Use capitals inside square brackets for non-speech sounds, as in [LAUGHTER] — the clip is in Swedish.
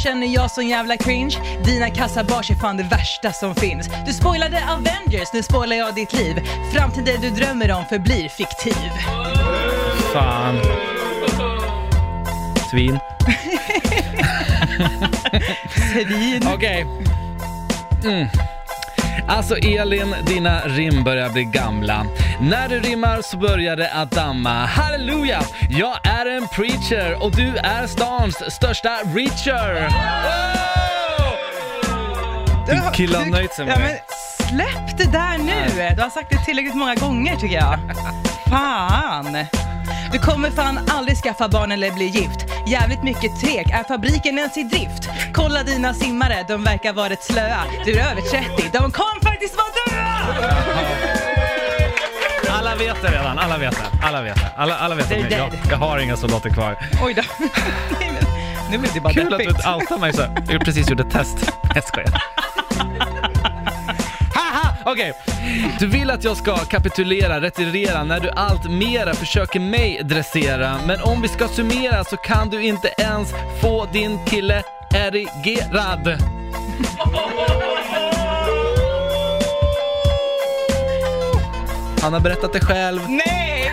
känner jag som jävla cringe. Dina kassabars är fan det värsta som finns. Du spoilade Avengers, nu spoilar jag ditt liv. Framtiden du drömmer om förblir fiktiv. Fan. Svin. [LAUGHS] Svin. Okej. Mm. Alltså Elin, dina rim börjar bli gamla. När du rimmar så börjar det att damma. Halleluja! Jag är en preacher och du är stans största reacher! Oh! Killen har nöjt sig med mig. Släpp det där nu! Du har sagt det tillräckligt många gånger tycker jag. [LAUGHS] Fan! Du kommer fan aldrig skaffa barn eller bli gift. Jävligt mycket tvek, är fabriken ens i drift? Kolla dina simmare, de verkar vara rätt slöa. Du är över 30, de kommer faktiskt vara döda! Alla vet det redan, alla vet det. Alla vet det. Alla, alla vet det. Jag, jag har inga soldater kvar. Oj då. [LAUGHS] Nej, men, nu blev det bara Kul att du deppigt. outar mig så. Jag har precis gjort ett test. Jag skojar. [LAUGHS] Okej. Du vill att jag ska kapitulera, retirera när du allt mera försöker mig dressera. Men om vi ska summera så kan du inte ens få din kille erigerad. Han har berättat det själv. Nej!